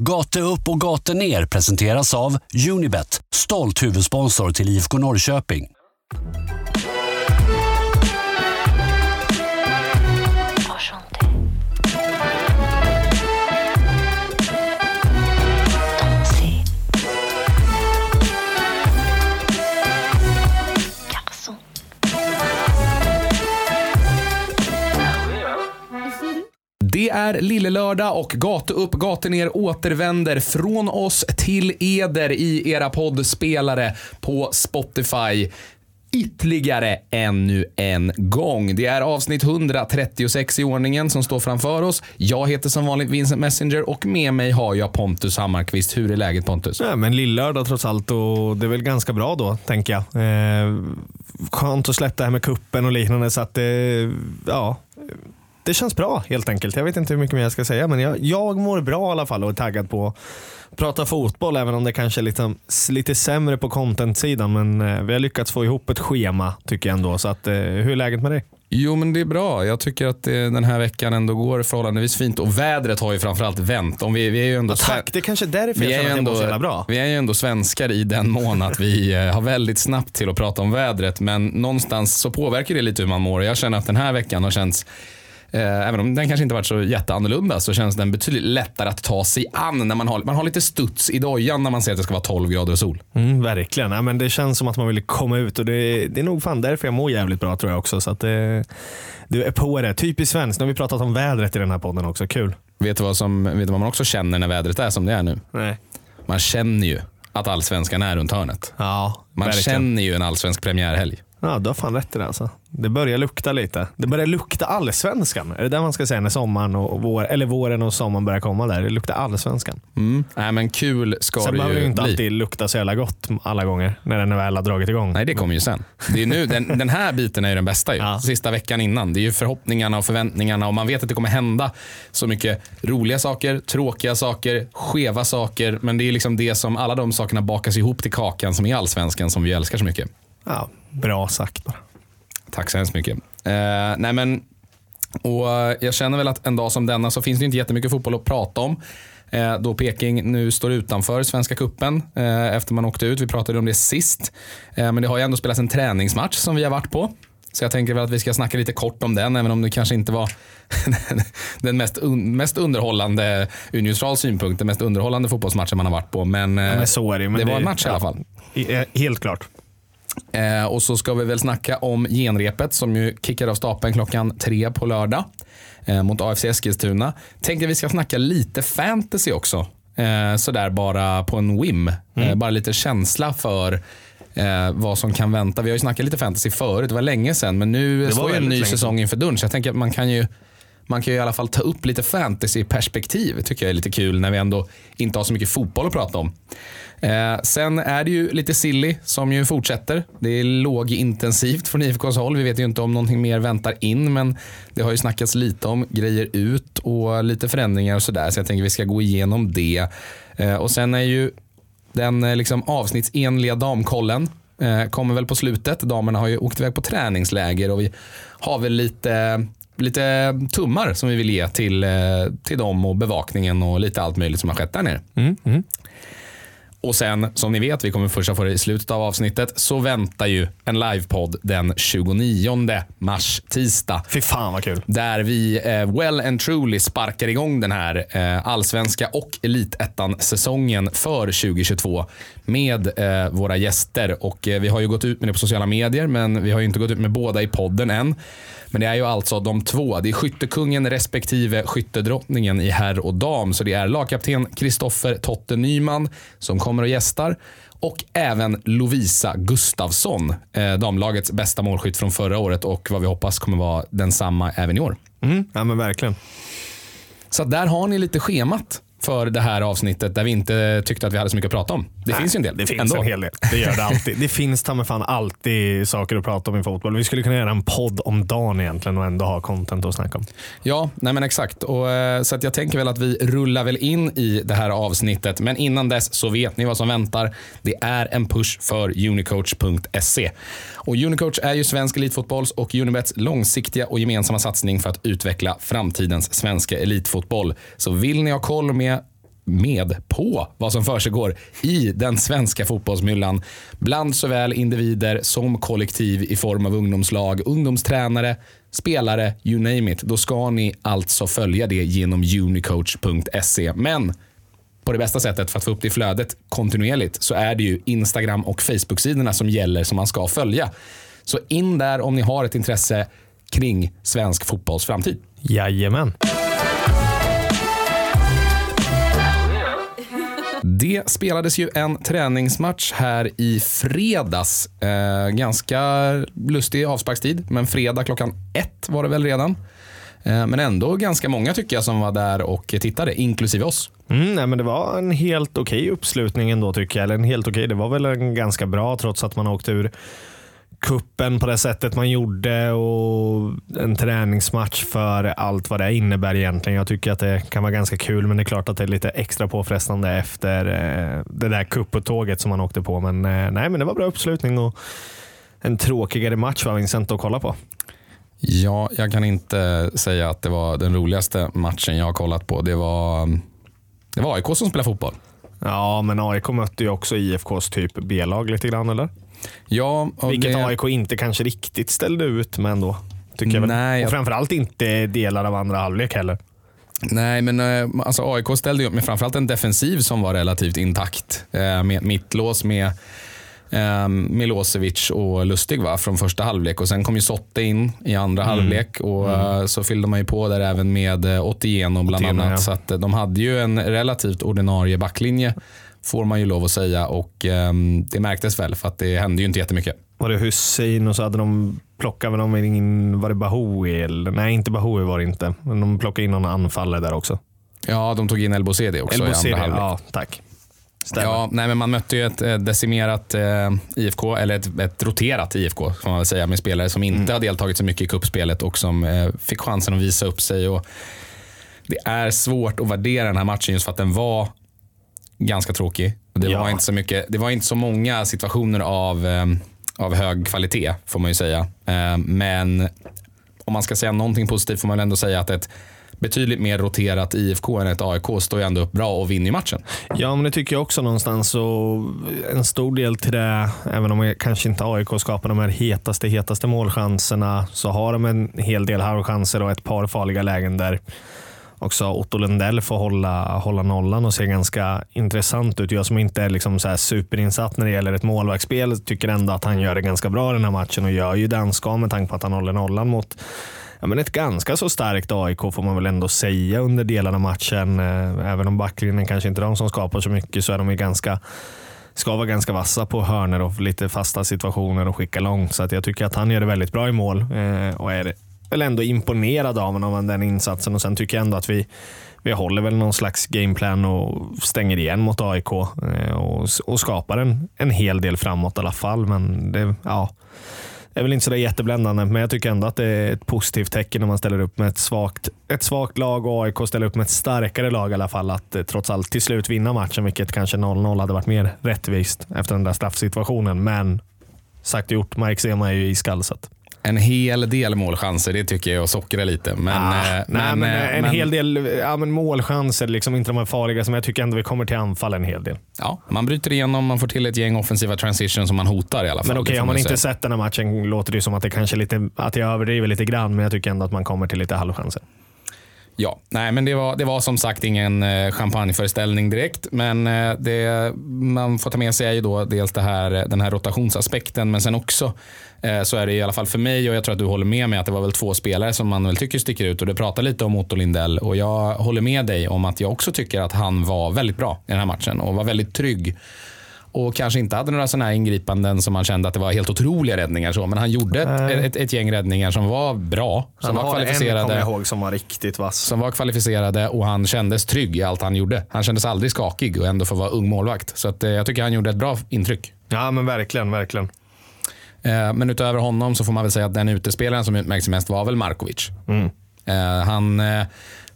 Gate upp och gate ner presenteras av Unibet, stolt huvudsponsor till IFK Norrköping. Är lillelördag och Gatu upp, gatu ner återvänder från oss till eder i era poddspelare på Spotify. Ytterligare ännu en gång. Det är avsnitt 136 i ordningen som står framför oss. Jag heter som vanligt Vincent Messenger och med mig har jag Pontus Hammarkvist. Hur är läget Pontus? Ja, men lillördag trots allt och det är väl ganska bra då, tänker jag. Eh, skönt att släppa det här med kuppen och liknande så att det, ja, det känns bra helt enkelt. Jag vet inte hur mycket mer jag ska säga men jag, jag mår bra i alla fall och är taggad på att prata fotboll även om det kanske är lite, lite sämre på content-sidan men eh, vi har lyckats få ihop ett schema tycker jag ändå. Så att, eh, hur är läget med dig? Jo, men det är bra. Jag tycker att det, den här veckan ändå går förhållandevis fint och vädret har ju framförallt vänt. Om vi, vi är ju ändå Tack, det är kanske är därför vi jag känner att jag mår så bra. vi är ju ändå svenskar i den mån att vi eh, har väldigt snabbt till att prata om vädret. Men någonstans så påverkar det lite hur man mår. Jag känner att den här veckan har känts Eh, även om den kanske inte varit så jätteannorlunda så känns den betydligt lättare att ta sig an när man har, man har lite studs i dojan när man ser att det ska vara 12 grader och sol. Mm, verkligen. Ja, men det känns som att man vill komma ut och det, det är nog fan därför jag mår jävligt bra tror jag också. Så att det, du är på det. Typiskt svenskt. Nu har vi pratat om vädret i den här podden också. Kul. Vet du vad, som, vet du vad man också känner när vädret är som det är nu? Nej. Man känner ju att allsvenskan är runt hörnet. Ja, Man verkligen. känner ju en allsvensk premiärhelg. Ja, du har fan rätt i det alltså. Det börjar lukta lite. Det börjar lukta allsvenskan. Är det där man ska säga när sommaren och vår, eller våren och sommaren börjar komma där? Det luktar allsvenskan. Mm. Nej, men kul ska Sen det behöver det ju ju inte bli. alltid lukta så jävla gott alla gånger när den väl har dragit igång. Nej, det kommer ju sen. Det är nu, den, den här biten är ju den bästa. Ju. Ja. Sista veckan innan. Det är ju förhoppningarna och förväntningarna och man vet att det kommer hända så mycket roliga saker, tråkiga saker, skeva saker. Men det är liksom det som alla de sakerna bakas ihop till kakan som är allsvenskan som vi älskar så mycket. Ja, bra sagt bara. Tack så hemskt mycket. Eh, nej men, och jag känner väl att en dag som denna så finns det inte jättemycket fotboll att prata om. Eh, då Peking nu står utanför Svenska Kuppen eh, efter man åkte ut. Vi pratade om det sist. Eh, men det har ju ändå spelats en träningsmatch som vi har varit på. Så jag tänker väl att vi ska snacka lite kort om den, även om det kanske inte var den mest, un mest underhållande, ur neutral synpunkt, den mest underhållande fotbollsmatchen man har varit på. Men, Ja, men det men det var en match i alla ja. fall. Helt klart. Eh, och så ska vi väl snacka om genrepet som ju kickar av stapeln klockan tre på lördag eh, mot AFC Eskilstuna. Tänkte vi ska snacka lite fantasy också. Eh, sådär bara på en whim. Eh, bara lite känsla för eh, vad som kan vänta. Vi har ju snackat lite fantasy förut, det var länge sedan. Men nu står ju en ny säsong inför dörren. Så jag tänker att man kan ju man kan ju i alla fall ta upp lite fantasyperspektiv. tycker jag är lite kul när vi ändå inte har så mycket fotboll att prata om. Eh, sen är det ju lite silly som ju fortsätter. Det är lågintensivt från IFKs håll. Vi vet ju inte om någonting mer väntar in, men det har ju snackats lite om grejer ut och lite förändringar och sådär. Så jag tänker vi ska gå igenom det. Eh, och sen är ju den eh, liksom avsnittsenliga damkollen eh, kommer väl på slutet. Damerna har ju åkt iväg på träningsläger och vi har väl lite, lite tummar som vi vill ge till, eh, till dem och bevakningen och lite allt möjligt som har skett där nere. Mm, mm. Och sen, som ni vet, vi kommer först få det i slutet av avsnittet, så väntar ju en livepodd den 29 mars, tisdag. Fy fan vad kul. Där vi eh, well and truly sparkar igång den här eh, allsvenska och elitettan-säsongen för 2022 med eh, våra gäster. Och eh, Vi har ju gått ut med det på sociala medier, men vi har ju inte gått ut med båda i podden än. Men det är ju alltså de två. Det är skyttekungen respektive skyttedrottningen i herr och dam. Så det är lagkapten Kristoffer Totte Nyman som kommer och gästar. Och även Lovisa Gustafsson, eh, damlagets bästa målskytt från förra året och vad vi hoppas kommer vara densamma även i år. Mm. Ja men verkligen. Så där har ni lite schemat för det här avsnittet där vi inte tyckte att vi hade så mycket att prata om. Det finns ju en del. Det finns ändå. en hel del. Det gör det alltid. Det finns ta mig fan alltid saker att prata om i fotboll. Vi skulle kunna göra en podd om dagen egentligen och ändå ha content att snacka om. Ja, nej men exakt. Och, eh, så att jag tänker väl att vi rullar väl in i det här avsnittet. Men innan dess så vet ni vad som väntar. Det är en push för unicoach.se. Och Unicoach är ju svensk elitfotbolls och Unibets långsiktiga och gemensamma satsning för att utveckla framtidens svenska elitfotboll. Så vill ni ha koll med med på vad som försiggår i den svenska fotbollsmyllan bland såväl individer som kollektiv i form av ungdomslag, ungdomstränare, spelare, you name it. Då ska ni alltså följa det genom unicoach.se. Men på det bästa sättet för att få upp det i flödet kontinuerligt så är det ju Instagram och Facebook-sidorna som gäller som man ska följa. Så in där om ni har ett intresse kring svensk fotbolls framtid. Jajamän. Det spelades ju en träningsmatch här i fredags. Eh, ganska lustig avsparkstid, men fredag klockan ett var det väl redan. Eh, men ändå ganska många tycker jag som var där och tittade, inklusive oss. Mm, nej, men det var en helt okej uppslutning ändå tycker jag. Eller en helt okej, det var väl en ganska bra trots att man åkte ur kuppen på det sättet man gjorde och en träningsmatch för allt vad det innebär egentligen. Jag tycker att det kan vara ganska kul, men det är klart att det är lite extra påfrestande efter eh, det där kupputtåget som man åkte på. Men eh, nej, men det var bra uppslutning och en tråkigare match var Vincent att kolla på. Ja, jag kan inte säga att det var den roligaste matchen jag har kollat på. Det var, det var AIK som spelade fotboll. Ja, men AIK mötte ju också IFKs typ B-lag lite grann, eller? Ja, Vilket det, AIK inte kanske riktigt ställde ut med ändå. Tycker jag väl. Nej, Och framförallt inte delar av andra halvlek heller. Nej, men eh, alltså AIK ställde ju upp med framförallt en defensiv som var relativt intakt. Eh, med mittlås med eh, Milosevic och Lustig va, från första halvlek. Och Sen kom ju Sotte in i andra halvlek och eh, så fyllde man ju på där även med Otieno bland Otieno, annat. ja. Så de hade ju en relativt ordinarie backlinje får man ju lov att säga och eh, det märktes väl för att det hände ju inte jättemycket. Var det Hussein och så hade de plockat väl de in, var det Bahoui? Nej, inte Bahoui var det inte. Men de plockade in någon anfallare där också. Ja, de tog in El Bosedi också El i Bosiri, andra halvlek. ja tack. Stämmer. Ja, nej, men man mötte ju ett eh, decimerat eh, IFK, eller ett, ett roterat IFK får man väl säga, med spelare som inte har deltagit så mycket i kuppspelet och som eh, fick chansen att visa upp sig. Och det är svårt att värdera den här matchen just för att den var ganska tråkig. Det, Ja. var inte så mycket, det var inte så många situationer av, eh, av hög kvalitet, får man ju säga. Eh, men om man ska säga någonting positivt får man väl ändå säga att ett betydligt mer roterat IFK än ett AIK står ju ändå upp bra och vinner matchen. Ja, men det tycker jag också någonstans. Och en stor del till det, även om kanske inte AIK skapar de här hetaste, hetaste målchanserna, så har de en hel del halvchanser och ett par farliga lägen där också Otto Lundell får hålla, hålla nollan och ser ganska intressant ut. Jag som inte är liksom så här superinsatt när det gäller ett målvaktsspel tycker ändå att han gör det ganska bra den här matchen och gör ju det han ska med tanke på att han håller nollan mot ja, men ett ganska så starkt AIK får man väl ändå säga under delar av matchen. Eh, även om backlinjen kanske inte är de som skapar så mycket så är de ju ganska ska vara ganska vassa på hörnor och lite fasta situationer och skicka långt. Så att jag tycker att han gör det väldigt bra i mål eh, och är väl ändå imponerad av honom av den insatsen. Och Sen tycker jag ändå att vi, vi håller väl någon slags gameplan och stänger igen mot AIK eh, och, och skapar en, en hel del framåt i alla fall. Men det, ja, det är väl inte så där jättebländande, men jag tycker ändå att det är ett positivt tecken när man ställer upp med ett svagt, ett svagt lag och AIK ställer upp med ett starkare lag i alla fall. Att eh, trots allt till slut vinna matchen, vilket kanske 0-0 hade varit mer rättvist efter den där straffsituationen. Men sagt och gjort, Mark Sema är ju iskall. Så att, en hel del målchanser, det tycker jag är att sockra lite. Men, ah, eh, nej, men, eh, en men- hel del ja, men målchanser, liksom inte de här farliga, som jag tycker ändå vi kommer till anfall en hel del. Ja, man bryter igenom, man får till ett gäng offensiva transitions som man hotar i alla fall. Men okej, får har man inte sett den här matchen låter det som att det kanske lite, att jag överdriver lite grann, men jag tycker ändå att man kommer till lite halvchanser. Ja, nej men det var, det var som sagt ingen eh, champagneföreställning direkt. Men eh, det man får ta med sig är ju då dels det här, eh, den här rotationsaspekten. Men sen också så är det i alla fall för mig och jag tror att du håller med mig att det var väl två spelare som man väl tycker sticker ut. Och du pratar lite om Otto Lindell och jag håller med dig om att jag också tycker att han var väldigt bra i den här matchen och var väldigt trygg. Och kanske inte hade några sådana här ingripanden som man kände att det var helt otroliga räddningar. Så, men han gjorde ett, ett, ett gäng räddningar som var bra. Som Han var har en, kvalificerade kommer jag ihåg, som var riktigt vass. som var kvalificerade och han kändes trygg i allt han gjorde. Han kändes aldrig skakig och ändå får vara ung målvakt. Så att, eh, jag tycker han gjorde ett bra intryck. Ja, men verkligen, verkligen. Eh, men utöver honom så får man väl säga att den utespelaren som utmärkte sig mest var väl Markovic. Mm. Eh, han,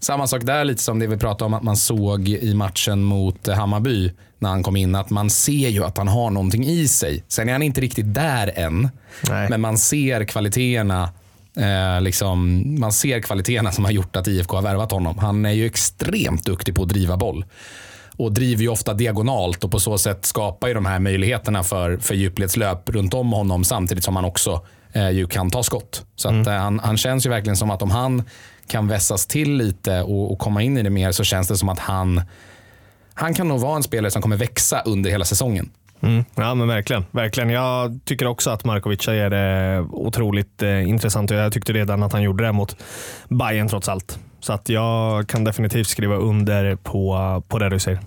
samma sak där, lite som det vi pratade om att man såg i matchen mot Hammarby när han kom in. Att man ser ju att han har någonting i sig. Sen är han inte riktigt där än. Nej. Men man ser kvaliteterna Eh, liksom, man ser kvaliteterna som har gjort att IFK har värvat honom. Han är ju extremt duktig på att driva boll. och driver ju ofta diagonalt och på så sätt skapar ju de här möjligheterna för, för djupledslöp runt om honom samtidigt som han också eh, ju kan ta skott. Så att, eh, han, han känns ju verkligen som att om han kan vässas till lite och, och komma in i det mer så känns det som att han, han kan nog vara en spelare som kommer växa under hela säsongen. Mm. Ja men verkligen. verkligen. Jag tycker också att Markovic är eh, otroligt eh, intressant och jag tyckte redan att han gjorde det mot Bayern trots allt. Så att jag kan definitivt skriva under på, på det du säger.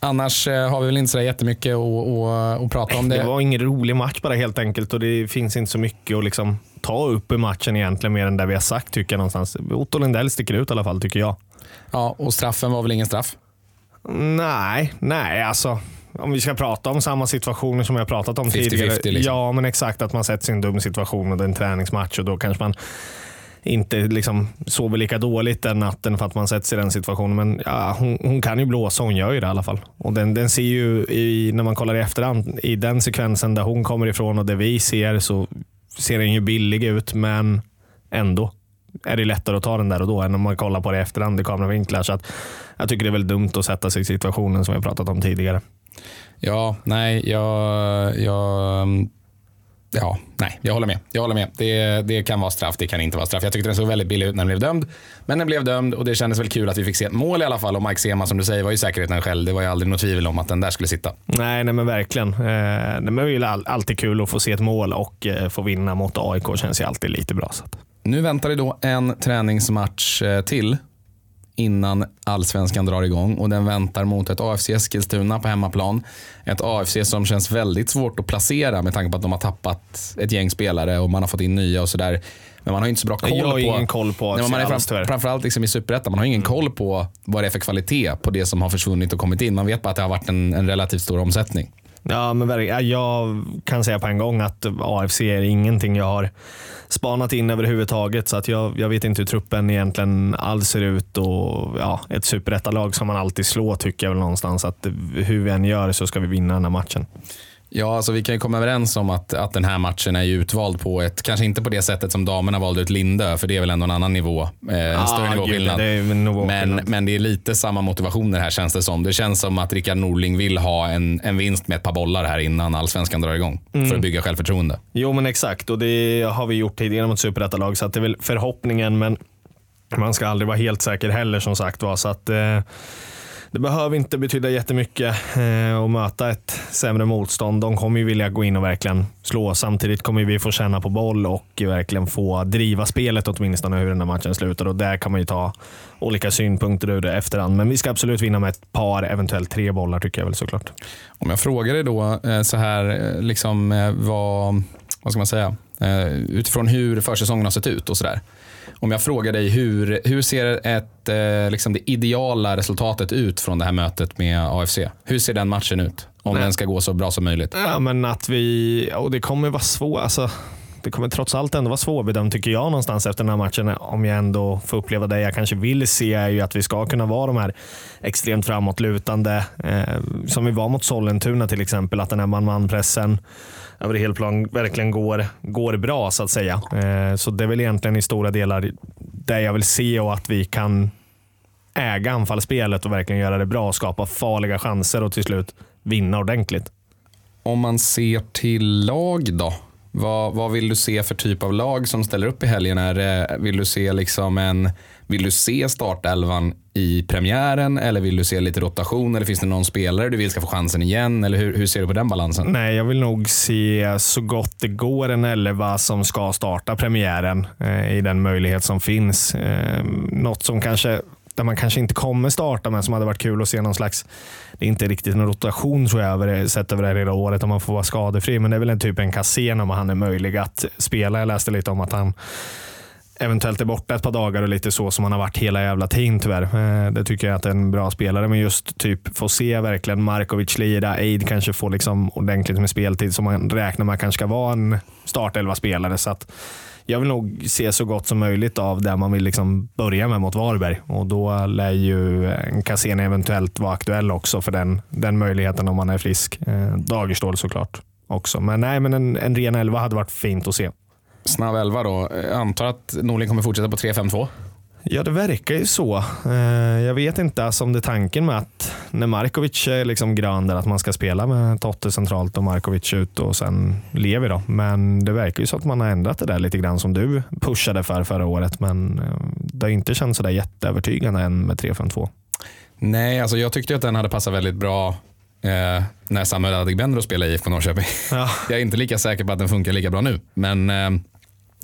Annars eh, har vi väl inte så jättemycket att, att, att prata om. Det. Det var ingen rolig match bara helt enkelt och det finns inte så mycket att liksom ta upp i matchen egentligen mer än det vi har sagt tycker jag någonstans. Otto Lindell sticker ut i alla fall tycker jag. Ja, och straffen var väl ingen straff? Nej, nej alltså. Om vi ska prata om samma situationer som vi har pratat om 50-50 tidigare. liksom. Ja, men exakt. Att man sätts i en dum situation och det är en träningsmatch och då kanske man inte liksom sover lika dåligt den natten för att man sätts i den situationen. Men ja, hon, hon kan ju blåsa, hon gör ju det i alla fall. Och den, den ser ju, i, när man kollar i efterhand, i den sekvensen där hon kommer ifrån och det vi ser så ser den ju billig ut, men ändå är det lättare att ta den där och då än om man kollar på det i efterhand i kameravinklar. Så att jag tycker det är väl dumt att sätta sig i situationen som vi har pratat om tidigare. Ja, nej, jag, jag, ja, nej, jag håller med. Jag håller med. Det, det kan vara straff, det kan inte vara straff. Jag tyckte den såg väldigt billig ut när den blev dömd. Men den blev dömd och det kändes väl kul att vi fick se ett mål i alla fall. Och Mike Sema som du säger var ju säkerheten själv. Det var ju aldrig något tvivel om att den där skulle sitta. Nej, nej men verkligen. Eh, men det är all, alltid kul att få se ett mål och eh, få vinna mot AIK känns ju alltid lite bra. Så. Nu väntar det då en träningsmatch eh, till innan allsvenskan drar igång och den väntar mot ett AFC Eskilstuna på hemmaplan. Ett AFC som känns väldigt svårt att placera med tanke på att de har tappat ett gäng spelare och man har fått in nya och sådär. Men man har inte så bra koll Jag har på... ingen koll på Nej, man är fram, framförallt liksom i Superettan, man har ingen koll på vad det är för kvalitet på det som har försvunnit och kommit in. Man vet bara att det har varit en, en relativt stor omsättning. Ja, men Jag kan säga på en gång att AFC är ingenting jag har spanat in överhuvudtaget. Så att jag, jag vet inte hur truppen egentligen alls ser ut. Och, ja, ett superettalag ska man alltid slå tycker jag väl någonstans. Att hur vi än gör så ska vi vinna den här matchen. Ja, alltså vi kan ju komma överens om att, att den här matchen är utvald på ett, kanske inte på det sättet som damerna valde ut Lindö, för det är väl ändå en annan nivå. Eh, en större Ah, nivåskillnad. Men, men det är lite samma motivationer här känns det som. Det känns som att Rickard Norling vill ha en, en vinst med ett par bollar här innan allsvenskan drar igång. För att bygga självförtroende. Jo men exakt och det har vi gjort tidigare mot superettalag så det är väl förhoppningen men man ska aldrig vara helt säker heller som sagt var. Så att, eh, det behöver inte betyda jättemycket eh, att möta ett sämre motstånd. De kommer ju vilja gå in och verkligen slå. Samtidigt kommer vi få känna på boll och verkligen få driva spelet åtminstone hur den här matchen slutar. Och där kan man ju ta olika synpunkter ur det efterhand. Men vi ska absolut vinna med ett par, eventuellt tre bollar tycker jag väl såklart. Om jag frågar dig då eh, så här, eh, liksom, eh, vad, vad ska man säga, utifrån hur försäsongen har sett ut och sådär. Om jag frågar dig hur, hur ser ett, eh, liksom det ideala resultatet ut från det här mötet med AFC? Hur ser den matchen ut? Om Nej. den ska gå så bra som möjligt. Ja, men att vi, och det kommer vara svårt. Alltså, det kommer trots allt ändå vara svårbedömt tycker jag någonstans efter den här matchen. Om jag ändå får uppleva det jag kanske vill se är ju att vi ska kunna vara de här extremt framåtlutande. Eh, som vi var mot Sollentuna till exempel. Att den här man-man-pressen över hel plan verkligen går, går bra så att säga. Eh, så det är väl egentligen i stora delar det jag vill se och att vi kan äga anfallsspelet och verkligen göra det bra. Skapa farliga chanser och till slut vinna ordentligt. Om man ser till lag då? Vad, vad vill du se för typ av lag som ställer upp i helgen? Är det, vill, du se liksom en, vill du se startelvan i premiären eller vill du se lite rotation? Eller finns det någon spelare du vill ska få chansen igen? Eller hur, hur ser du på den balansen? Nej, jag vill nog se så gott det går en elva som ska starta premiären eh, i den möjlighet som finns. Eh, något som kanske där man kanske inte kommer starta men som hade varit kul att se någon slags, det är inte riktigt någon rotation tror jag över, det- sett över det här hela året om man får vara skadefri, men det är väl en typ en kasen om han är möjlig att spela. Jag läste lite om att han eventuellt är borta ett par dagar och lite så som han har varit hela jävla tiden tyvärr. Eh, det tycker jag att är en bra spelare, men just typ få se verkligen Markovic lira, Eid kanske får liksom ordentligt med speltid som man räknar med kanske ska vara en startelva spelare. Så att jag vill nog se så gott som möjligt av det man vill liksom börja med mot Varberg och då lär ju eh, en eventuellt vara aktuell också för den, den möjligheten om man är frisk. Eh, Dagerstål såklart också, men nej, men en, en ren elva hade varit fint att se. Snabb elva då. Jag antar att Norling kommer fortsätta på 3-5-2. Ja, det verkar ju så. Eh, Jag vet inte alltså, om det är tanken med att när Markovic är liksom grön där, att man ska spela med Totte centralt och Markovic ut och sen Levi. Då. Men det verkar ju så att man har ändrat det där lite grann som du pushade för förra året. Men eh, det har inte känts så där jätteövertygande än med 3-5-2. Nej, alltså jag tyckte att den hade passat väldigt bra eh, när Samuel Adegbenro spelade i IFK Norrköping. Ja. Jag är inte lika säker på att den funkar lika bra nu. Men eh,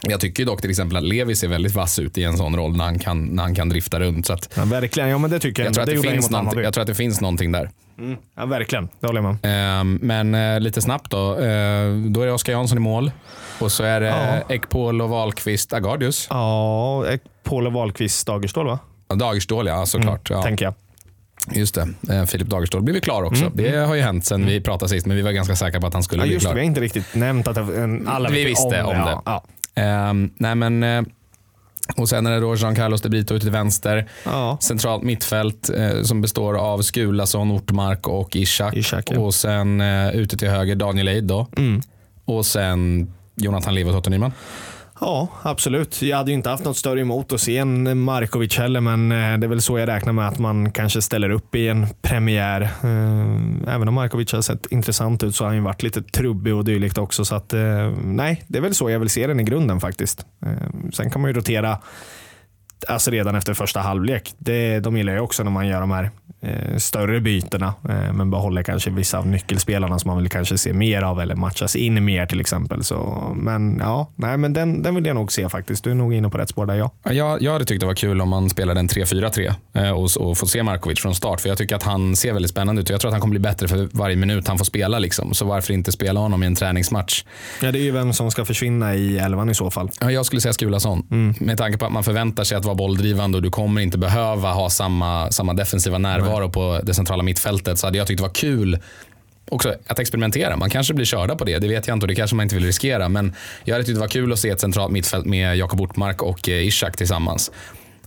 jag tycker dock till exempel att Levi ser väldigt vass ut i en sån roll när han kan, när han kan drifta runt. Så att Ja, verkligen, ja men det tycker jag. jag, tror att det han finns någonting, jag tror att det finns någonting där. Mm. Ja, verkligen, det håller jag med om. Ehm, men eh, lite snabbt då. Eh, då är det Oskar Jansson i mål. Och så är det Ja. Ekpol och Wahlqvist Agardius. Ja, eh, Paul Wahlqvist Dagerstål va? Ja, Dagerstål ja, såklart. ja. Tänker jag. Just det. Eh, Filip Dagerstål blir vi klar också. Det har ju hänt sen vi pratade sist, men vi var ganska säkra på att han skulle Ja, bli just det, klar. vi har inte riktigt nämnt att det- alla Vi visste om det. Ja. Ehm, nej men, eh, och sen är det då Jean Carlos de Brito ute till vänster. Ja. Centralt mittfält eh, som består av Skulason, Ortmark och Ishak. Ishak, ja. Och sen eh, ute till höger Daniel Eid då. Mm. Och sen Jonathan Liv och Totte Nyman. Ja, absolut. Jag hade ju inte haft något större emot att se en Markovic heller, men eh, det är väl så jag räknar med att man kanske ställer upp i en premiär. Eh, även om Markovic har sett intressant ut så har han ju varit lite trubbig och dylikt också. Så att, eh, nej, det är väl så jag vill se den i grunden faktiskt. Sen kan man ju rotera alltså redan efter första halvlek. Det, de gillar jag också när man gör de här eh, större bytena, eh, men behåller kanske vissa av nyckelspelarna som man vill kanske se mer av eller matchas in mer till exempel. Så, men ja, nej, men den, den vill jag nog se faktiskt. Du är nog inne på rätt spår där ja. Ja, Jag, jag hade tyckt det var kul om man spelade en 3-4-3 eh, och, och får se Markovic från start. För jag tycker att han ser väldigt spännande ut och jag tror att han kommer bli bättre för varje minut han får spela. Liksom. Så varför inte spela honom i en träningsmatch? ja. Det är ju vem som ska försvinna i elvan i så fall. Ja, jag skulle säga Skulason. Med tanke på att man förväntar sig att vara bolldrivande och du kommer inte behöva ha samma, samma defensiva närvaro på det centrala mittfältet så hade jag tyckt det var kul också att experimentera. Man kanske blir körda på det, det vet jag inte och det kanske man inte vill riskera. Men jag hade tyckt det var kul att se ett centralt mittfält med Jakob Ortmark och eh, Ishak tillsammans.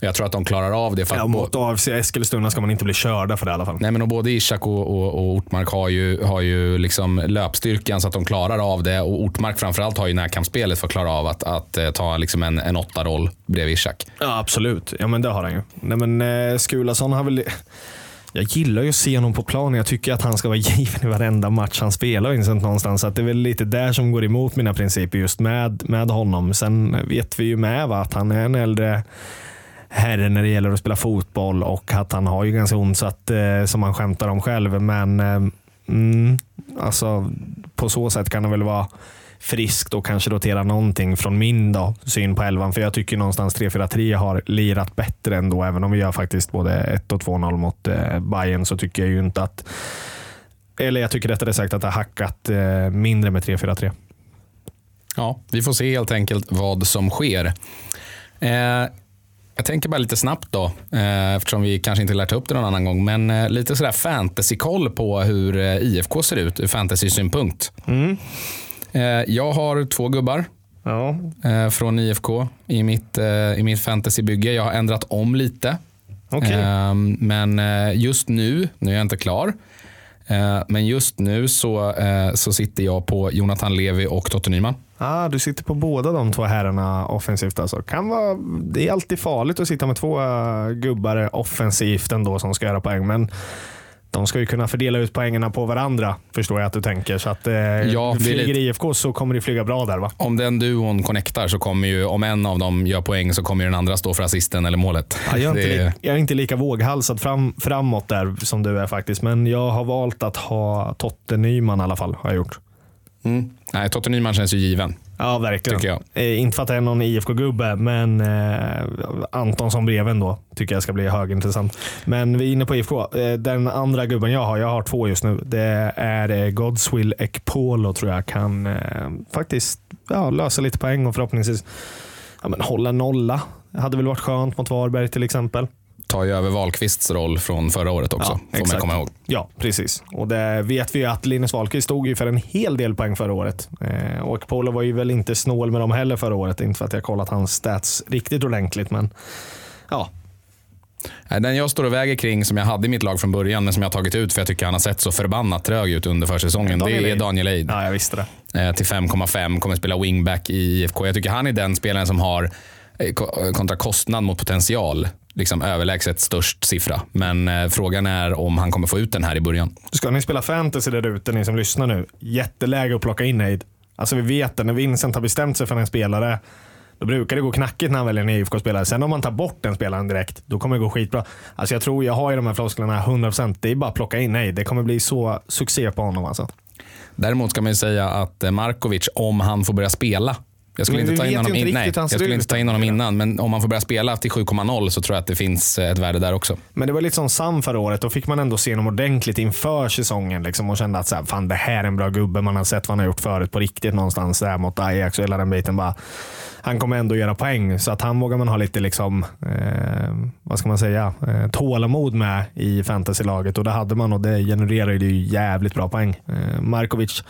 Jag tror att de klarar av det. För Ja, mot AFC Eskilstuna ska man inte bli körda för det i alla fall. Nej, men och både Ishak och, och, och Ortmark har ju, har ju liksom löpstyrkan så att de klarar av det. Och Ortmark framförallt har ju närkampsspelet för att klara av att, att eh, ta liksom en, en åtta-roll bredvid Ishak. Ja, absolut. Ja, men det har han ju. Nej, men eh, Skulason har väl... Jag gillar ju att se honom på planen. Jag tycker att han ska vara given i varenda match han spelar Vincent någonstans. Så det är väl lite där som går emot mina principer just med, med honom. Sen vet vi ju med va, att han är en äldre herre när det gäller att spela fotboll och att han har ju ganska ont så att, eh, som han skämtar om själv. Men eh, mm, alltså, på så sätt kan det väl vara friskt och kanske rotera någonting från min då, syn på elvan. För jag tycker någonstans 3-4-3 har lirat bättre ändå. Även om vi gör faktiskt både 1 och 2-0 mot eh, Bayern så tycker jag ju inte att eller jag tycker rättare sagt att det har hackat eh, mindre med 3-4-3. Ja, vi får se helt enkelt vad som sker. Eh, jag tänker bara lite snabbt då, eh, eftersom vi kanske inte lär ta upp det någon annan gång, men eh, lite sådär fantasy-koll på hur eh, IFK ser ut ur fantasy-synpunkt. Eh, jag har två gubbar Ja, från IFK i mitt, i mitt fantasybygge. Jag har ändrat om lite. okej. Eh, men just nu, nu är jag inte klar, men just nu så, så sitter jag på Jonathan Levi och Totte Nyman. Ah, du sitter på båda de två herrarna offensivt alltså. Kan vara, det är alltid farligt att sitta med två uh, gubbar offensivt ändå som ska göra poäng. Men de ska ju kunna fördela ut poängerna på varandra, förstår jag att du tänker. Så att eh, Ja, flyger lite- IFK så kommer det flyga bra där va? Om den duon connectar så kommer ju, om en av dem gör poäng så kommer den andra stå för assisten eller målet. Ja, jag, är inte Det li, jag är inte lika våghalsad fram, framåt där som du är faktiskt. Men jag har valt att ha Totte Nyman i alla fall. Har jag gjort. mm. Nej, Totte Nyman känns ju given. Ja, verkligen. Tycker Eh, inte för att jag är någon IFK-gubbe, men eh, Anton som breven då tycker jag ska bli högintressant. Men vi är inne på IFK. Eh, den andra gubben jag har, jag har två just nu, det är eh, Godswill Ekpolo tror jag kan eh, faktiskt ja, lösa lite poäng och förhoppningsvis ja, men hålla nolla. Det hade väl varit skönt mot Varberg till exempel. Tar ju över Wahlqvists roll från förra året också, Ja, får man komma ihåg. Ja, precis. Och det vet vi ju att Linus Wahlqvist stod ju för en hel del poäng förra året. Eh, och Ekpolo var ju väl inte snål med dem heller förra året. Inte för att jag kollat hans stats riktigt ordentligt, men ja, Den jag står och väger kring som jag hade i mitt lag från början, men som jag har tagit ut för jag tycker han har sett så förbannat trög ut under försäsongen. Daniel det är. Daniel Eid. ja jag visste det. eh, till 5,5. Kommer spela wingback i IFK. Jag tycker han är den spelaren som har eh, ko- kontra kostnad mot potential liksom överlägset störst siffra. Men eh, frågan är om han kommer få ut den här i början. Ska ni spela fantasy där ute, ni som lyssnar nu, jätteläge att plocka in Aid. Alltså vi vet det, när Vincent har bestämt sig för en spelare, då brukar det gå knackigt när han väljer en IFK-spelare. Sen om man tar bort den spelaren direkt, då kommer det gå skitbra. Alltså jag tror, jag har ju de här flosklerna 100%. Det är bara att plocka in Aid. Det kommer bli så succé på honom alltså. Däremot ska man ju säga att eh, Markovic, om han får börja spela, jag skulle, Men inte ta, in honom, in, nej, jag skulle inte ta in honom innan, men om han får börja spela till 7,0 så tror jag att det finns eh, ett värde där också. Men det var lite som Sam förra året. Då fick man ändå se honom ordentligt inför säsongen liksom, och kände att så här, fan, det här är en bra gubbe. Man har sett vad han har gjort förut på riktigt någonstans där mot Ajax och hela den biten. Bara, han kommer ändå göra poäng, så att han vågar man ha lite liksom, eh, vad ska man säga, eh, tålamod med i fantasylaget. Och det hade man och det genererade ju jävligt bra poäng. Eh, Markovic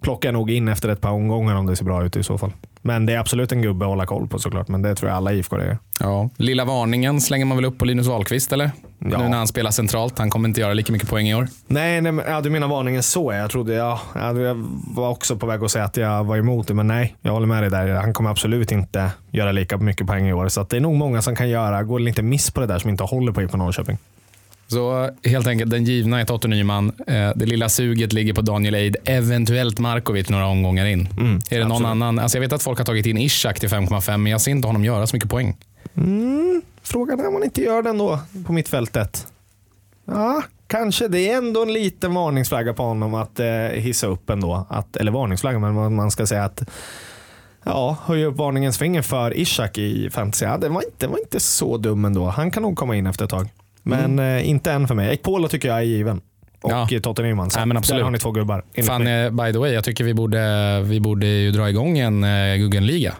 plockar nog in efter ett par omgångar om det ser bra ut i så fall. Men det är absolut en gubbe att hålla koll på såklart. Men det tror jag alla IFK gör. Ja. Lilla varningen slänger man väl upp på Linus Wahlqvist eller? Ja. Nu när han spelar centralt. Han kommer inte göra lika mycket poäng i år. Nej, nej men, ja, du menar varningen så. Jag trodde jag, ja, jag var också på väg att säga att jag var emot det, men nej, jag håller med dig där. Han kommer absolut inte göra lika mycket poäng i år. Så det är nog många som kan göra, går lite miss på det där som inte håller på IFK Norrköping. Så helt enkelt, den givna är Totte Nyman. Eh, Det lilla suget ligger på Daniel Eid, eventuellt Markovic några omgångar in. är det någon absolut. annan? Alltså jag vet att folk har tagit in Ishak till 5,5, men jag ser inte honom göra så mycket poäng. Frågan är om man inte gör det ändå på mittfältet. Ja, kanske. Det är ändå en liten varningsflagga på honom att eh, hissa upp ändå. Att, eller varningsflagga, men man ska säga att Ja, höja upp varningens finger för Ishak i fantasy. Ja, det var inte, var inte så dum ändå. Han kan nog komma in efter ett tag. Men eh, inte än för mig. Ekpola tycker jag är given. Och Ja. ja. Totte Nyman. Men där har ni två gubbar. Fan, mig. eh, by the way, jag tycker vi borde, vi borde ju dra igång en Guggenliga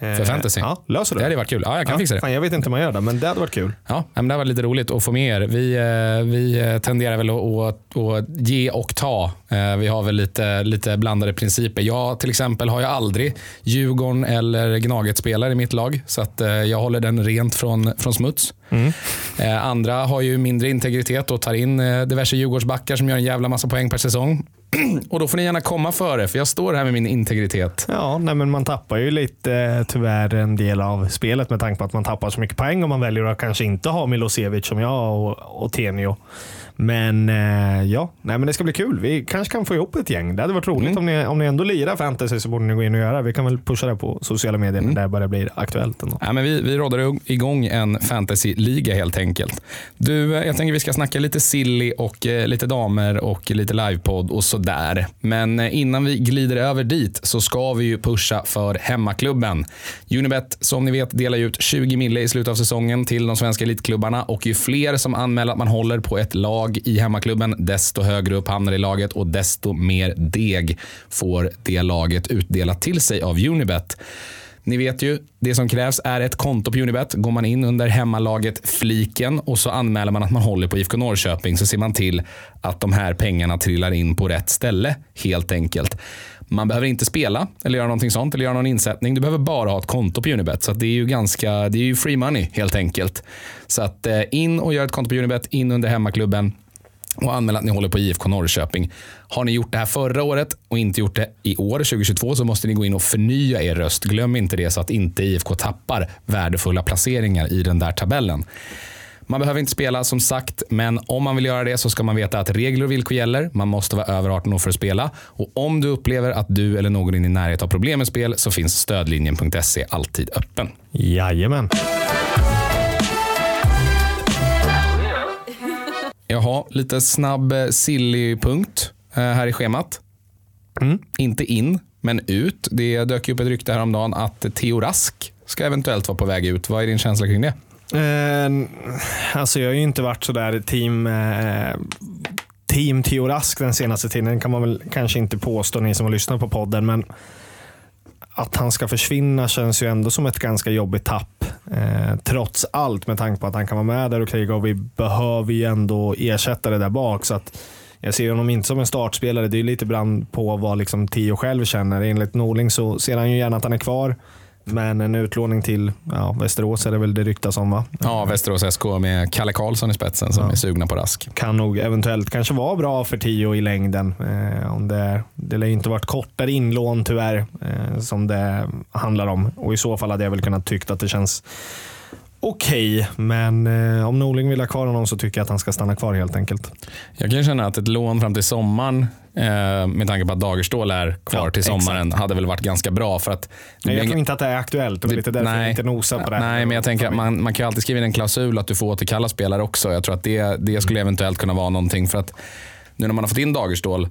för Eh, fantasy. Ja, löser du Det hade varit kul. Ja, jag kan ja, fixa det. Fan, jag vet inte hur man gör det, men det hade varit kul. Ja, men det var lite roligt att få med er. Vi, eh, vi eh, tenderar väl att, att, ge och ta. Vi har väl lite, lite blandade principer. Jag till exempel har ju aldrig Djurgården eller Gnaget-spelare i mitt lag. Så att jag håller den rent från, från smuts. Eh, Andra har ju mindre integritet och tar in diverse Djurgårdsbackar som gör en jävla massa poäng per säsong. Och då får ni gärna komma före, för jag står här med min integritet. Ja, nej, men man tappar ju lite eh, tyvärr en del av spelet med tanke på att man tappar så mycket poäng om man väljer att kanske inte ha Milosevic som jag och, och Tenio. Men eh, ja, nej, men det ska bli kul. Vi kanske kan få ihop ett gäng. Det hade varit roligt om, ni, om ni ändå lirar fantasy så borde ni gå in och göra. Vi kan väl pusha det på sociala medier när det börjar bli aktuellt. Ändå. Ja, men vi, vi rådde igång en fantasy-liga helt enkelt. Du, eh, jag tänker vi ska snacka lite silly och eh, lite damer och lite livepodd och sådär. Men eh, innan vi glider över dit så ska vi ju pusha för hemmaklubben. Unibet, som ni vet, delar ut 20 mille i slutet av säsongen till de svenska elitklubbarna och ju fler som anmäler att man håller på ett lag i hemmaklubben, desto högre upp hamnar det i laget och desto mer deg får det laget utdelat till sig av Unibet. Ni vet ju, det som krävs är ett konto på Unibet. Går man in under hemmalaget-fliken och så anmäler man att man håller på IFK Norrköping så ser man till att de här pengarna trillar in på rätt ställe helt enkelt. Man behöver inte spela eller göra någonting sånt eller göra någon insättning. Du behöver bara ha ett konto på Unibet. Så att det är ju ganska, det är ju free money helt enkelt. Så att eh, in och gör ett konto på Unibet, in under hemmaklubben och anmäl att ni håller på IFK Norrköping. Har ni gjort det här förra året och inte gjort det i år, 2022, så måste ni gå in och förnya er röst. Glöm inte det så att inte IFK tappar värdefulla placeringar i den där tabellen. Man behöver inte spela som sagt, men om man vill göra det så ska man veta att regler och villkor gäller. Man måste vara över 18 år för att spela. Och om du upplever att du eller någon i din närhet har problem med spel så finns stödlinjen.se alltid öppen. Jajamän. Jaha, lite snabb eh, silly-punkt eh, här i schemat. Inte in, men ut. Det dök upp ett rykte häromdagen att Theo Rask ska eventuellt vara på väg ut. Vad är din känsla kring det? Eh, alltså jag har ju inte varit sådär team, eh, team Theo Rask den senaste tiden. kan man väl kanske inte påstå, ni som har lyssnat på podden. Men att han ska försvinna känns ju ändå som ett ganska jobbigt tapp. Eh, trots allt med tanke på att han kan vara med där och kriga och vi behöver ju ändå ersätta det där bak. Så att jag ser honom inte som en startspelare. Det är ju lite brand på vad liksom Theo själv känner. Enligt Norling så ser han ju gärna att han är kvar. Men en utlåning till ja, Västerås är det väl det ryktas om va? Ja, Västerås SK med Kalle Karlsson i spetsen som Ja. är sugna på Rask. Kan nog eventuellt kanske vara bra för Tio i längden. Eh, om det, det lär inte varit kortare inlån tyvärr eh, som det handlar om. Och I så fall hade jag väl kunnat tycka att det känns okej. Men eh, om Norling vill ha kvar honom så tycker jag att han ska stanna kvar helt enkelt. Jag kan känna att ett lån fram till sommaren, eh, med tanke på att Dagerstål är kvar Ja, till sommaren, hade väl varit ganska bra. För att Nej, jag tror inte att det är aktuellt. Det var lite därför jag inte nosar på det. här. Nej, men jag tänker att man, man kan alltid skriva in en klausul att du får återkalla spelare också. Jag tror att det, det skulle eventuellt kunna vara någonting. För att nu när man har fått in Dagerstål,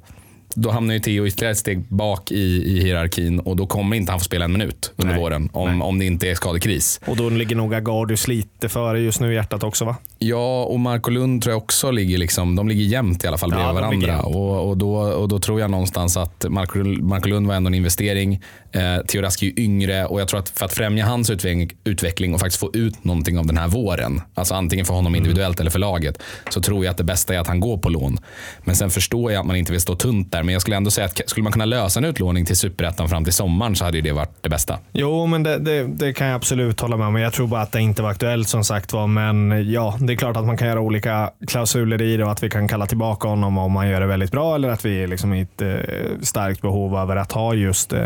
då hamnar ju Theo ytterligare ett steg bak i, i hierarkin och då kommer inte han få spela en minut under Nej, våren om, om det inte är skadekris. Och då ligger nog Agardius lite före just nu i hjärtat också va? Ja, och Marco Lund tror jag också ligger, liksom, de ligger jämnt i alla fall Ja, bredvid ligger varandra. Och, och, då, och då tror jag någonstans att Marco, Marco Lund var ändå en investering. Eh, Rask är ju yngre och jag tror att för att främja hans utveckling, utveckling och faktiskt få ut någonting av den här våren, alltså antingen för honom individuellt eller för laget, så tror jag att det bästa är att han går på lån. Men sen förstår jag att man inte vill stå tunt där, men jag skulle ändå säga att skulle man kunna lösa en utlåning till superettan fram till sommaren så hade ju det varit det bästa. Jo, men det, det, det kan jag absolut hålla med om. Jag tror bara att det inte var aktuellt som sagt var. Men ja, det är klart att man kan göra olika klausuler i det och att vi kan kalla tillbaka honom om man gör det väldigt bra eller att vi är liksom i ett eh, starkt behov över att ha just eh,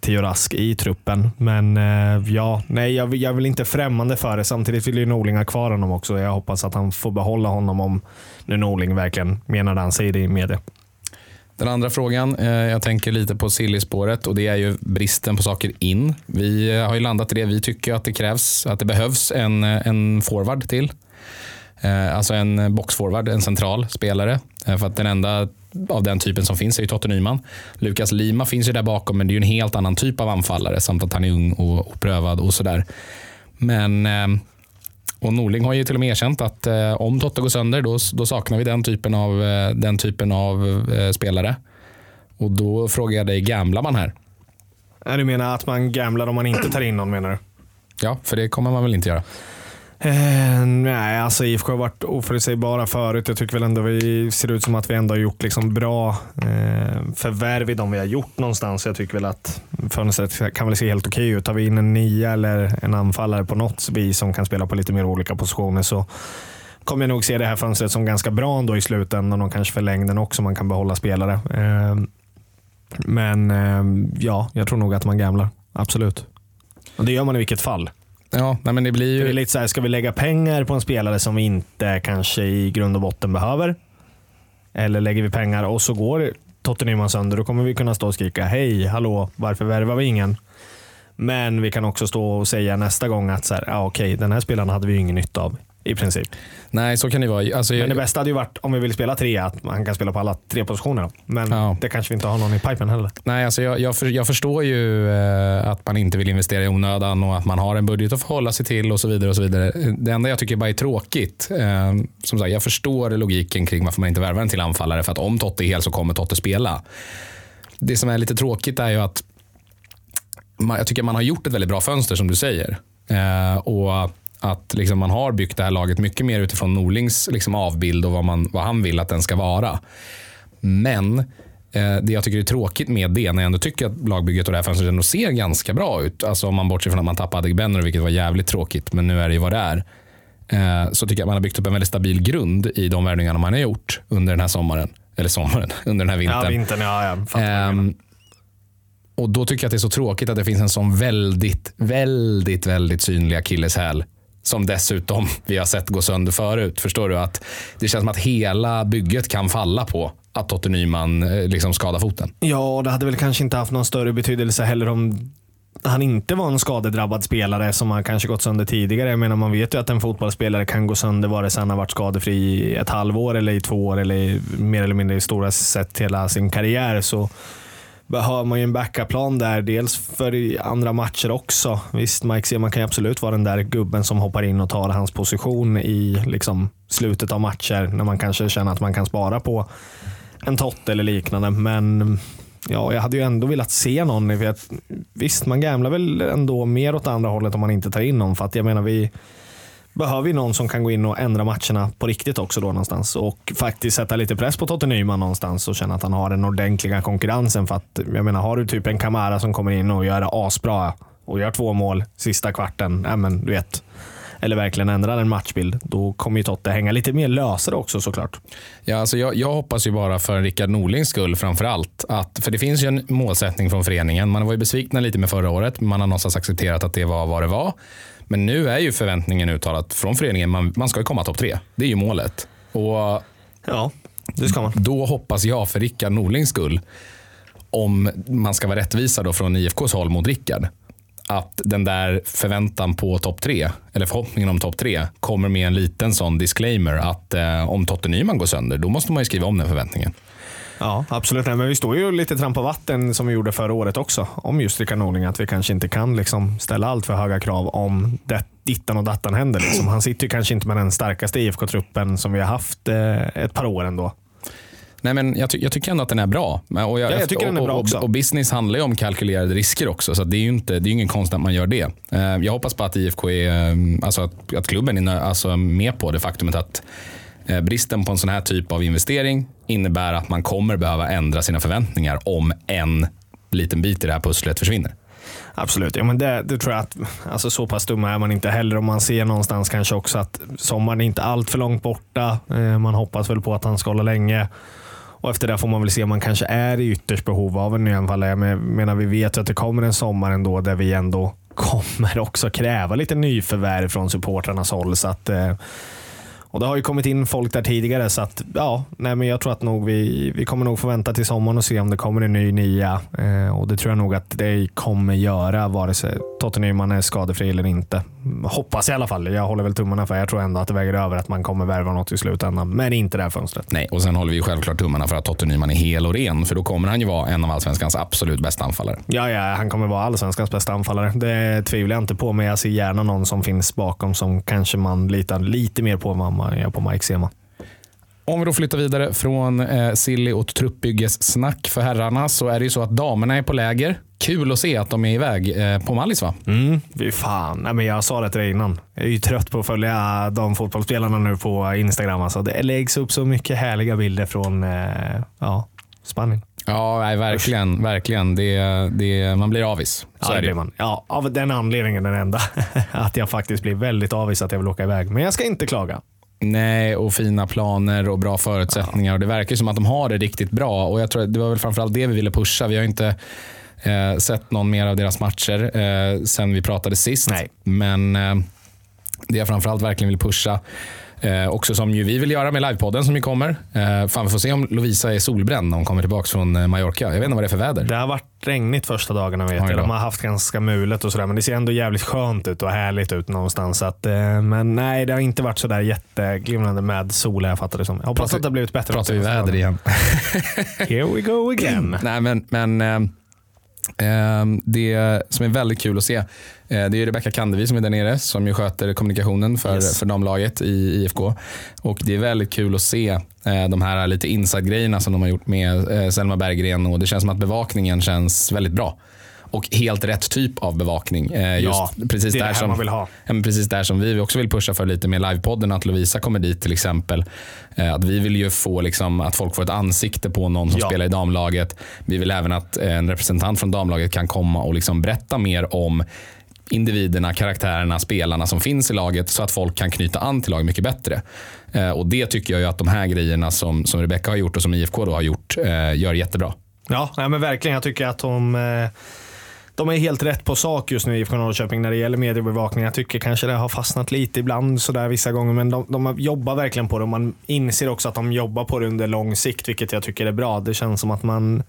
Theo Rask i truppen. Men eh, ja, nej, jag, jag är väl inte främmande för det. Samtidigt vill ju Norling ha kvar honom också. Jag hoppas att han får behålla honom om nu Norling verkligen menar det han säger i media. Den andra frågan, eh, jag tänker lite på Silly-spåret och det är ju bristen på saker in. Vi eh, har ju landat i det. Vi tycker att det krävs, att det behövs en, eh, en forward till. Eh, Alltså en boxforward, en central spelare. Eh, För att den enda av den typen som finns är ju Totte Nyman. Lukas Lima finns ju där bakom, men det är ju en helt annan typ av anfallare samt att han är ung och, och prövad och sådär. Men eh, och Norling har ju till och med erkänt att eh, om Totte går sönder, då, då saknar vi den typen av, eh, den typen av eh, spelare. Och då frågar jag dig, gamblar man här? Du menar att man gamblar om man inte tar in någon menar du? Ja, för det kommer man väl inte göra? Eh, nej, alltså IFK har varit oförutsägbara förut. Jag tycker väl ändå vi ser ut som att vi ändå har gjort liksom bra eh, förvärv i de vi har gjort någonstans. Jag tycker väl att fönstret kan väl se helt okej ut. Tar vi in en nia eller en anfallare på något vis som kan spela på lite mer olika positioner så kommer jag nog se det här fönstret som ganska bra ändå i slutändan och kanske för längden också. Man kan behålla spelare. Eh, men eh, ja, jag tror nog att man gamlar. Absolut. Och det gör man i vilket fall. Ja, nej, men det blir Det är lite så här, ska vi lägga pengar på en spelare som vi inte kanske i grund och botten behöver? Eller lägger vi pengar och så går Tottenham sönder, då kommer vi kunna stå och skrika hej, hallå, varför värvar vi ingen? Men vi kan också stå och säga nästa gång att så här, ja, okej, den här spelaren hade vi ju ingen nytta av i princip. Nej, så kan det vara. Alltså, Men det bästa hade ju varit om vi vill spela tre, att man kan spela på alla tre positioner. Men Ja. det kanske vi inte har någon i pipen heller. nej, alltså jag, jag, för, jag förstår ju eh, att man inte vill investera i onödan och att man har en budget att förhålla sig till och så vidare. och så vidare. Det enda jag tycker bara är tråkigt, eh, som sagt, jag förstår logiken kring varför man inte värvar en till anfallare. För att om Totte är hel så kommer Totte spela. Det som är lite tråkigt är ju att man, jag tycker man har gjort ett väldigt bra fönster som du säger. Eh, och att liksom man har byggt det här laget mycket mer utifrån Norlings liksom avbild och vad, man, vad han vill att den ska vara. Men eh, det jag tycker är tråkigt med det, när jag ändå tycker att lagbygget och det här fönstret ändå ser ganska bra ut. Alltså om man bortser från att man tappade Adegbenro, vilket var jävligt tråkigt, men nu är det ju vad det är. Eh, så tycker jag att man har byggt upp en väldigt stabil grund i de värvningarna man har gjort under den här sommaren. Eller sommaren, under den här vintern. Ja, vintern, ja, ja. Ehm, och då tycker jag att det är så tråkigt att det finns en sån väldigt, väldigt, väldigt synlig akilleshäl. Som dessutom vi har sett gå sönder förut. Förstår du? att Det känns som att hela bygget kan falla på att Totte Nyman eh, liksom skadar foten. Ja, det hade väl kanske inte haft någon större betydelse heller om han inte var en skadedrabbad spelare som har kanske gått sönder tidigare. Jag menar, man vet ju att en fotbollsspelare kan gå sönder vare sig han har varit skadefri i ett halvår eller i två år eller i, mer eller mindre i stora sett hela sin karriär. Så behöver man ju en backup-plan där. Dels för andra matcher också. Visst, Mike Seman kan ju absolut vara den där gubben som hoppar in och tar hans position i liksom, slutet av matcher när man kanske känner att man kan spara på en tott eller liknande. Men ja, jag hade ju ändå velat se någon. För att, visst, man gamlar väl ändå mer åt andra hållet om man inte tar in någon. För att jag menar, vi behöver vi någon som kan gå in och ändra matcherna på riktigt också då någonstans. Och faktiskt sätta lite press på Totte Nyman någonstans och känna att han har den ordentliga konkurrensen. För att jag menar, har du typ en Kamara som kommer in och gör det asbra och gör två mål sista kvarten, ja, men, du vet, eller verkligen ändrar en matchbild, då kommer ju Totte hänga lite mer lösare också såklart. Ja, alltså jag, jag hoppas ju bara för Rickard Norlings skull framför allt. Att, för det finns ju en målsättning från föreningen. Man var ju besvikna lite med förra året. men Man har någonstans accepterat att det var vad det var. Men nu är ju förväntningen uttalat från föreningen. Man, man ska ju komma topp tre. Det är ju målet. Och Ja, det ska man. då hoppas jag för Rickard Norlings skull, om man ska vara rättvisa då från IFKs håll mot Rickard, att den där förväntan på topp tre, eller förhoppningen om topp tre, kommer med en liten sån disclaimer att eh, om Totte Nyman går sönder, då måste man ju skriva om den förväntningen. Ja, absolut. Nej, men vi står ju lite trampa vatten som vi gjorde förra året också. Om just Rickard Norling. Att vi kanske inte kan liksom ställa allt för höga krav om det, dittan och dattan händer. Liksom. Han sitter ju kanske inte med den starkaste IFK-truppen som vi har haft eh, ett par år ändå. Nej, men jag, ty jag tycker ändå att den är bra. Och jag, Ja, jag tycker den är bra och, också. och, och business handlar ju om kalkylerade risker också, så det är ju inte, det är ingen konst att man gör det. Eh, Jag hoppas på att IFK är, eh, alltså att, att klubben är alltså med på det faktumet att Eh, bristen på en sån här typ av investering innebär att man kommer behöva ändra sina förväntningar om en liten bit i det här pusslet försvinner. Absolut, ja, men det, det tror jag att alltså, så pass dumma är man inte heller. Om man ser någonstans kanske också att sommaren är inte allt för långt borta. Eh, man hoppas väl på att han ska hålla länge. Och efter det får man väl se om man kanske är i ytterst behov av en nyanfallare. Jag menar, vi vet ju att det kommer en sommar ändå där vi ändå kommer också kräva lite nyförvärv från supportrarnas håll. Så att, eh, och det har ju kommit in folk där tidigare så att ja, nej men jag tror att nog vi, vi kommer nog få vänta till sommaren och se om det kommer en ny nia. Eh, och det tror jag nog att det kommer göra vare sig Totte Nyman är skadefri eller inte. Hoppas i alla fall. Jag håller väl tummarna för jag tror ändå att det väger över att man kommer värva något i slutändan. Men inte det här fönstret. Nej, och sen håller vi självklart tummarna för att Totte Nyman är hel och ren, för då kommer han ju vara en av allsvenskans absolut bästa anfallare. Ja, ja, han kommer vara allsvenskans bästa anfallare. Det tvivlar jag inte på, men jag ser gärna någon som finns bakom som kanske man litar lite mer på än man gör på Mike Sema. Om vi då flyttar vidare från eh, silly och truppbyggessnack för herrarna så är det ju så att damerna är på läger. Kul att se att de är iväg eh, på Mallis va? Mm, fy fan. Nej, men jag sa det till dig innan. Jag är ju trött på att följa de fotbollsspelarna nu på Instagram. Alltså, det läggs upp så mycket härliga bilder från eh, ja, Spanien. Ja, nej, verkligen. verkligen. Det, det, man blir avis. Så ja, det blir man. Ja, av den anledningen den enda. att jag faktiskt blir väldigt avis att jag vill åka iväg. Men jag ska inte klaga. Nej, och fina planer och bra förutsättningar. Och Det verkar som att de har det riktigt bra. Och jag tror Det var väl framförallt det vi ville pusha. Vi har inte eh, sett någon mer av deras matcher eh, sen vi pratade sist. Nej. Men eh, det jag framförallt verkligen vill pusha, eh, också som ju vi vill göra med livepodden som ju kommer. Eh, fan, vi får se om Lovisa är solbränd när hon kommer tillbaka från eh, Mallorca. Jag vet inte vad det är för väder. Det har varit regnigt första dagarna vet jag. De har haft ganska mulet och sådär. Men det ser ändå jävligt skönt ut och härligt ut någonstans. Att, eh, men nej, det har inte varit sådär jätteglimrande med sol jag fattar det som. Jag hoppas Pratar- att det har blivit bättre. Pratar vi väder igen. Here we go again. Nej, men, men eh, eh, det som är väldigt kul att se, det är Rebecka Kandevi som är där nere, som ju sköter kommunikationen för, Yes. för damlaget i IFK. Och det är väldigt kul att se eh, de här lite inside-grejerna som de har gjort med eh, Selma Berggren och det känns som att bevakningen känns väldigt bra. Och helt rätt typ av bevakning. Eh, just Ja, precis det är där det som, man vill ha. Precis där som vi också vill pusha för lite med livepodden, att Lovisa kommer dit till exempel. Eh, Att vi vill ju få liksom, att folk får ett ansikte på någon som Ja. spelar i damlaget. Vi vill även att eh, en representant från damlaget kan komma och liksom berätta mer om individerna, karaktärerna, spelarna som finns i laget så att folk kan knyta an till laget mycket bättre. Eh, Och Det tycker jag ju att de här grejerna som, som Rebecca har gjort och som IFK då har gjort eh, gör jättebra. Ja, nej, men verkligen. Jag tycker att de, eh, de är helt rätt på sak just nu i IFK Norrköping när det gäller mediebevakning. Jag tycker kanske det har fastnat lite ibland sådär vissa gånger, men de, de jobbar verkligen på det man inser också att de jobbar på det under lång sikt, vilket jag tycker är bra. Det känns som att man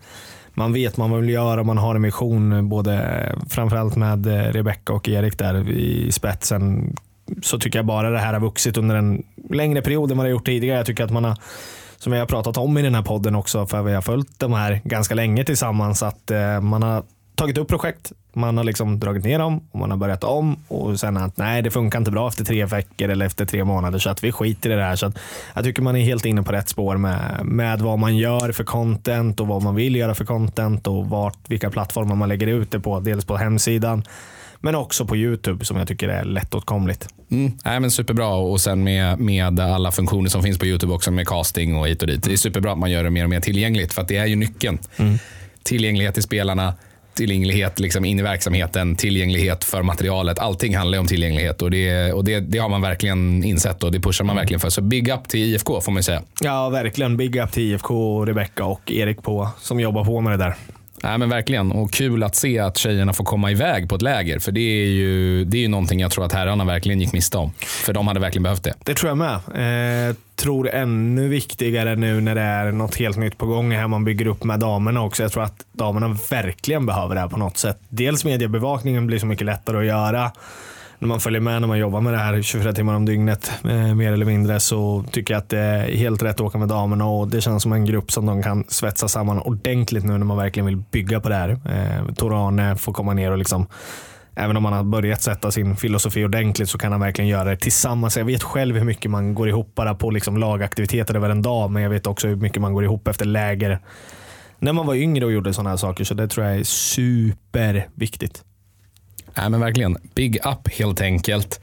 man vet vad man vill göra, man har en mission, eh, både framförallt med eh, Rebecca och Erik där i spetsen. Så tycker jag bara det här har vuxit under en längre period än vad det gjort tidigare. Jag tycker att man har som vi har pratat om i den här podden också, för vi har följt de här ganska länge tillsammans, att eh, man har tagit upp projekt, man har liksom dragit ner dem och man har börjat om och sen att nej, det funkar inte bra efter tre veckor eller efter tre månader så att vi skiter i det här. Så att jag tycker man är helt inne på rätt spår med, med vad man gör för content och vad man vill göra för content och vart, vilka plattformar man lägger ut det på. Dels på hemsidan men också på YouTube som jag tycker är lättåtkomligt. Mm. Nej, men superbra och sen med, med alla funktioner som finns på YouTube också med casting och hit och dit. Det är superbra att man gör det mer och mer tillgängligt för att det är ju nyckeln. Tillgänglighet till spelarna, tillgänglighet liksom in i verksamheten, tillgänglighet för materialet. Allting handlar om tillgänglighet och, det, och det, det har man verkligen insett och det pushar man verkligen för. Så big up till IFK får man säga. Ja, verkligen. Big up till IFK, Rebecka och Erik på, som jobbar på med det där. Nej, men verkligen. Och kul att se att tjejerna får komma iväg på ett läger. För det är ju, det är ju någonting jag tror att herrarna verkligen gick miste om. För de hade verkligen behövt det. Det tror jag med. Eh, tror ännu viktigare nu när det är något helt nytt på gång här man bygger upp med damerna också. Jag tror att damerna verkligen behöver det här på något sätt. Dels mediebevakningen blir så mycket lättare att göra när man följer med när man jobbar med det här 24 timmar om dygnet eh, mer eller mindre så tycker jag att det är helt rätt att åka med damerna och det känns som en grupp som de kan svetsa samman ordentligt nu när man verkligen vill bygga på det här. Eh, Torane får komma ner och liksom Även om man har börjat sätta sin filosofi ordentligt så kan han verkligen göra det tillsammans. Jag vet själv hur mycket man går ihop bara på liksom lagaktiviteter över en dag, men jag vet också hur mycket man går ihop efter läger när man var yngre och gjorde sådana här saker. Så det tror jag är superviktigt. Nej, men verkligen. Big up helt enkelt.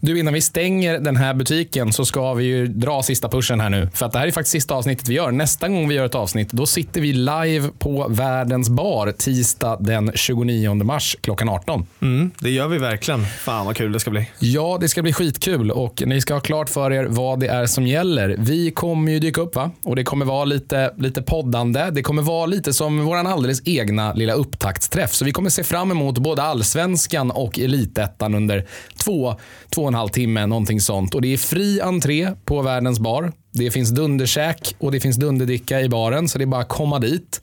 Du, innan vi stänger den här butiken så ska vi ju dra sista pushen här nu. För att det här är faktiskt sista avsnittet vi gör. Nästa gång vi gör ett avsnitt, då sitter vi live på Världens bar tisdag den 29 mars klockan 18. Mm, det gör vi verkligen. Fan vad kul det ska bli. Ja, det ska bli skitkul och ni ska ha klart för er vad det är som gäller. Vi kommer ju dyka upp va? och det kommer vara lite, lite poddande. Det kommer vara lite som vår alldeles egna lilla upptaktsträff. Så vi kommer se fram emot både allsvenskan och elitettan under två, två och en halv timme, någonting sånt. Och det är fri entré på världens bar. Det finns dunderkäk och det finns dunderdicka i baren, så det är bara att komma dit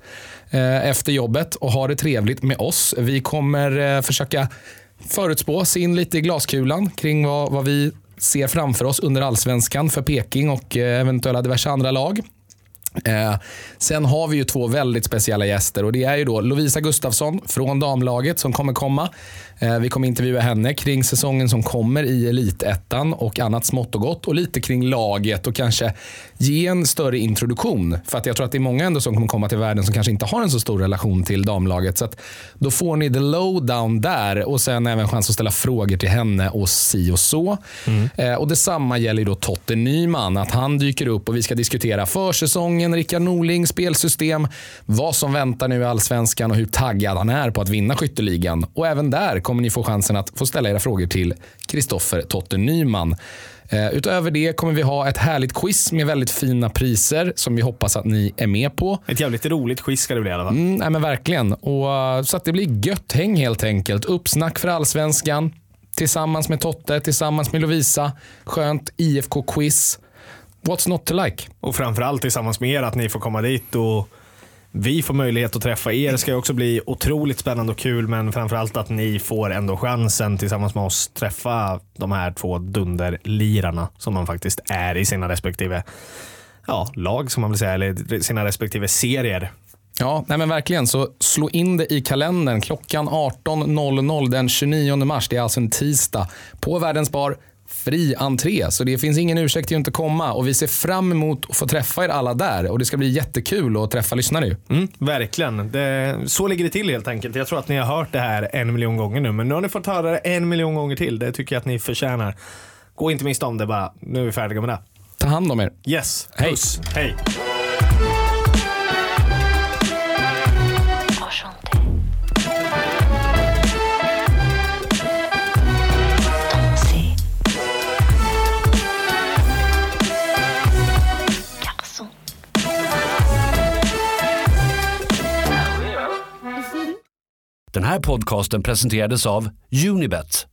eh, efter jobbet och ha det trevligt med oss. Vi kommer eh, försöka förutspå, se in lite i glaskulan kring vad, vad vi ser framför oss under allsvenskan för Peking och eh, eventuella diverse andra lag. Eh, sen har vi ju två väldigt speciella gäster och det är ju då Lovisa Gustafsson från damlaget som kommer komma. Eh, vi kommer intervjua henne kring säsongen som kommer i Elitettan och annat smått och gott och lite kring laget och kanske ge en större introduktion. För att jag tror att det är många ändå som kommer komma till världen som kanske inte har en så stor relation till damlaget. Så då får ni the lowdown där och sen även chans att ställa frågor till henne och si och så. Mm. Eh, och Detsamma gäller då Totte Nyman, att han dyker upp och vi ska diskutera försäsongen, Rickard Norling, spelsystem, vad som väntar nu i allsvenskan och hur taggad han är på att vinna skytteligan. Och även där kommer ni få chansen att få ställa era frågor till Kristoffer Totte Nyman. Eh, utöver det kommer vi ha ett härligt quiz med väldigt fina priser som vi hoppas att ni är med på. Ett jävligt roligt quiz ska det bli i alla fall. Mm, nej, men verkligen. Och, eh, så att det blir gött häng helt enkelt. Uppsnack för allsvenskan tillsammans med Totte, tillsammans med Lovisa. Skönt IFK-quiz. What's not to like? Och framförallt tillsammans med er, att ni får komma dit och vi får möjlighet att träffa er. Det ska också bli otroligt spännande och kul, men framförallt att ni får ändå chansen tillsammans med oss träffa de här två dunderlirarna som man faktiskt är i sina respektive ja, lag, som man vill säga, eller sina respektive serier. Ja, nej men verkligen. Så slå in det i kalendern klockan 18.00 den 29 mars. Det är alltså en tisdag på Världens bar fri entré, så det finns ingen ursäkt till att inte komma. Och vi ser fram emot att få träffa er alla där och det ska bli jättekul att träffa lyssnare. Mm, verkligen. Det, så ligger det till helt enkelt. Jag tror att ni har hört det här en miljon gånger nu, men nu har ni fått höra det en miljon gånger till. Det tycker jag att ni förtjänar. Gå inte miste om det bara. Nu är vi färdiga med det. Ta hand om er. Yes. Puss. Hej. Den här podcasten presenterades av Unibet.